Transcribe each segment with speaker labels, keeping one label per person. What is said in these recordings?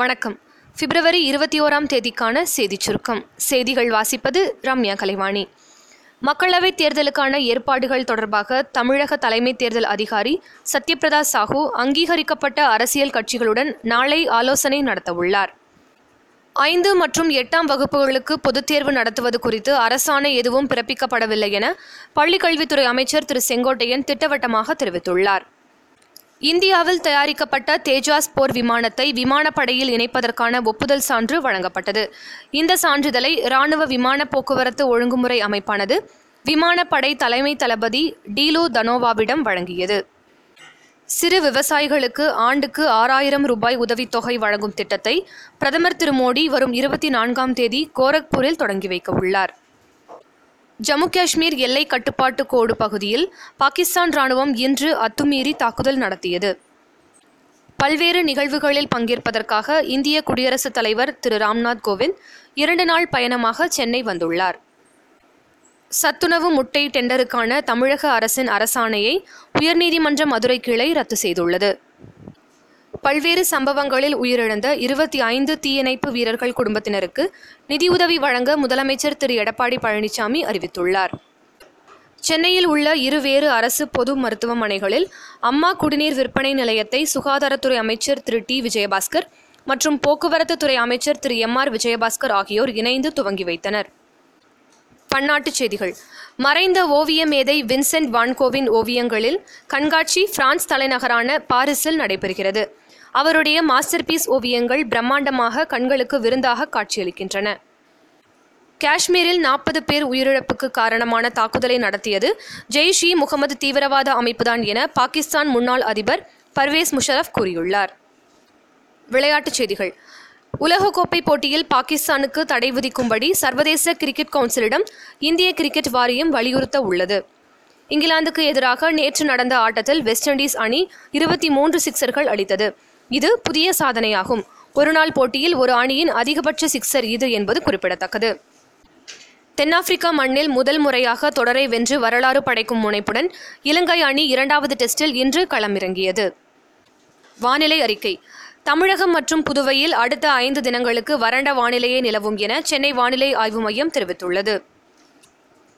Speaker 1: வணக்கம் பிப்ரவரி இருபத்தி ஓராம் தேதிக்கான செய்திச் சுருக்கம் செய்திகள் வாசிப்பது ரம்யா கலைவாணி மக்களவைத் தேர்தலுக்கான ஏற்பாடுகள் தொடர்பாக தமிழக தலைமை தேர்தல் அதிகாரி சத்யபிரதா சாஹூ அங்கீகரிக்கப்பட்ட அரசியல் கட்சிகளுடன் நாளை ஆலோசனை நடத்தவுள்ளார் ஐந்து மற்றும் எட்டாம் வகுப்புகளுக்கு பொதுத் தேர்வு நடத்துவது குறித்து அரசாணை எதுவும் பிறப்பிக்கப்படவில்லை என பள்ளிக்கல்வித்துறை அமைச்சர் திரு செங்கோட்டையன் திட்டவட்டமாக தெரிவித்துள்ளார் இந்தியாவில் தயாரிக்கப்பட்ட தேஜாஸ் போர் விமானத்தை விமானப்படையில் இணைப்பதற்கான ஒப்புதல் சான்று வழங்கப்பட்டது இந்த சான்றிதழை இராணுவ விமான போக்குவரத்து ஒழுங்குமுறை அமைப்பானது விமானப்படை தலைமை தளபதி டீலோ தனோவாவிடம் வழங்கியது சிறு விவசாயிகளுக்கு ஆண்டுக்கு ஆறாயிரம் ரூபாய் உதவித்தொகை வழங்கும் திட்டத்தை பிரதமர் திரு மோடி வரும் இருபத்தி நான்காம் தேதி கோரக்பூரில் தொடங்கி வைக்க உள்ளார் ஜம்மு காஷ்மீர் எல்லை கட்டுப்பாட்டு கோடு பகுதியில் பாகிஸ்தான் ராணுவம் இன்று அத்துமீறி தாக்குதல் நடத்தியது பல்வேறு நிகழ்வுகளில் பங்கேற்பதற்காக இந்திய குடியரசுத் தலைவர் திரு ராம்நாத் கோவிந்த் இரண்டு நாள் பயணமாக சென்னை வந்துள்ளார் சத்துணவு முட்டை டெண்டருக்கான தமிழக அரசின் அரசாணையை உயர்நீதிமன்ற மதுரை கிளை ரத்து செய்துள்ளது பல்வேறு சம்பவங்களில் உயிரிழந்த இருபத்தி ஐந்து தீயணைப்பு வீரர்கள் குடும்பத்தினருக்கு நிதியுதவி வழங்க முதலமைச்சர் திரு எடப்பாடி பழனிசாமி அறிவித்துள்ளார் சென்னையில் உள்ள இருவேறு அரசு பொது மருத்துவமனைகளில் அம்மா குடிநீர் விற்பனை நிலையத்தை சுகாதாரத்துறை அமைச்சர் திரு டி விஜயபாஸ்கர் மற்றும் போக்குவரத்து துறை அமைச்சர் திரு எம் ஆர் விஜயபாஸ்கர் ஆகியோர் இணைந்து துவங்கி வைத்தனர் பன்னாட்டுச் செய்திகள் மறைந்த ஓவிய மேதை வின்சென்ட் வான்கோவின் ஓவியங்களில் கண்காட்சி பிரான்ஸ் தலைநகரான பாரிஸில் நடைபெறுகிறது அவருடைய மாஸ்டர்பீஸ் ஓவியங்கள் பிரம்மாண்டமாக கண்களுக்கு விருந்தாக காட்சியளிக்கின்றன காஷ்மீரில் நாற்பது பேர் உயிரிழப்புக்கு காரணமான தாக்குதலை நடத்தியது ஜெய்ஷ் இ முகமது தீவிரவாத அமைப்புதான் என பாகிஸ்தான் முன்னாள் அதிபர் பர்வேஸ் முஷரஃப் கூறியுள்ளார் விளையாட்டுச் செய்திகள் உலகக்கோப்பை போட்டியில் பாகிஸ்தானுக்கு தடை விதிக்கும்படி சர்வதேச கிரிக்கெட் கவுன்சிலிடம் இந்திய கிரிக்கெட் வாரியம் வலியுறுத்த உள்ளது இங்கிலாந்துக்கு எதிராக நேற்று நடந்த ஆட்டத்தில் வெஸ்ட் இண்டீஸ் அணி இருபத்தி மூன்று சிக்சர்கள் அளித்தது இது புதிய சாதனையாகும் ஒருநாள் போட்டியில் ஒரு அணியின் அதிகபட்ச சிக்ஸர் இது என்பது குறிப்பிடத்தக்கது தென்னாப்பிரிக்கா மண்ணில் முதல் முறையாக தொடரை வென்று வரலாறு படைக்கும் முனைப்புடன் இலங்கை அணி இரண்டாவது டெஸ்டில் இன்று களமிறங்கியது வானிலை அறிக்கை தமிழகம் மற்றும் புதுவையில் அடுத்த ஐந்து தினங்களுக்கு வறண்ட வானிலையே நிலவும் என சென்னை வானிலை ஆய்வு மையம் தெரிவித்துள்ளது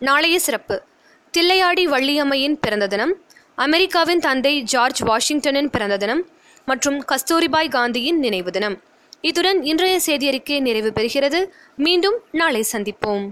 Speaker 1: நாளைய சிறப்பு தில்லையாடி வள்ளியம்மையின் பிறந்த தினம் அமெரிக்காவின் தந்தை ஜார்ஜ் வாஷிங்டனின் பிறந்த தினம் மற்றும் கஸ்தூரிபாய் காந்தியின் நினைவு தினம் இத்துடன் இன்றைய செய்தியறிக்கை நிறைவு பெறுகிறது மீண்டும் நாளை சந்திப்போம்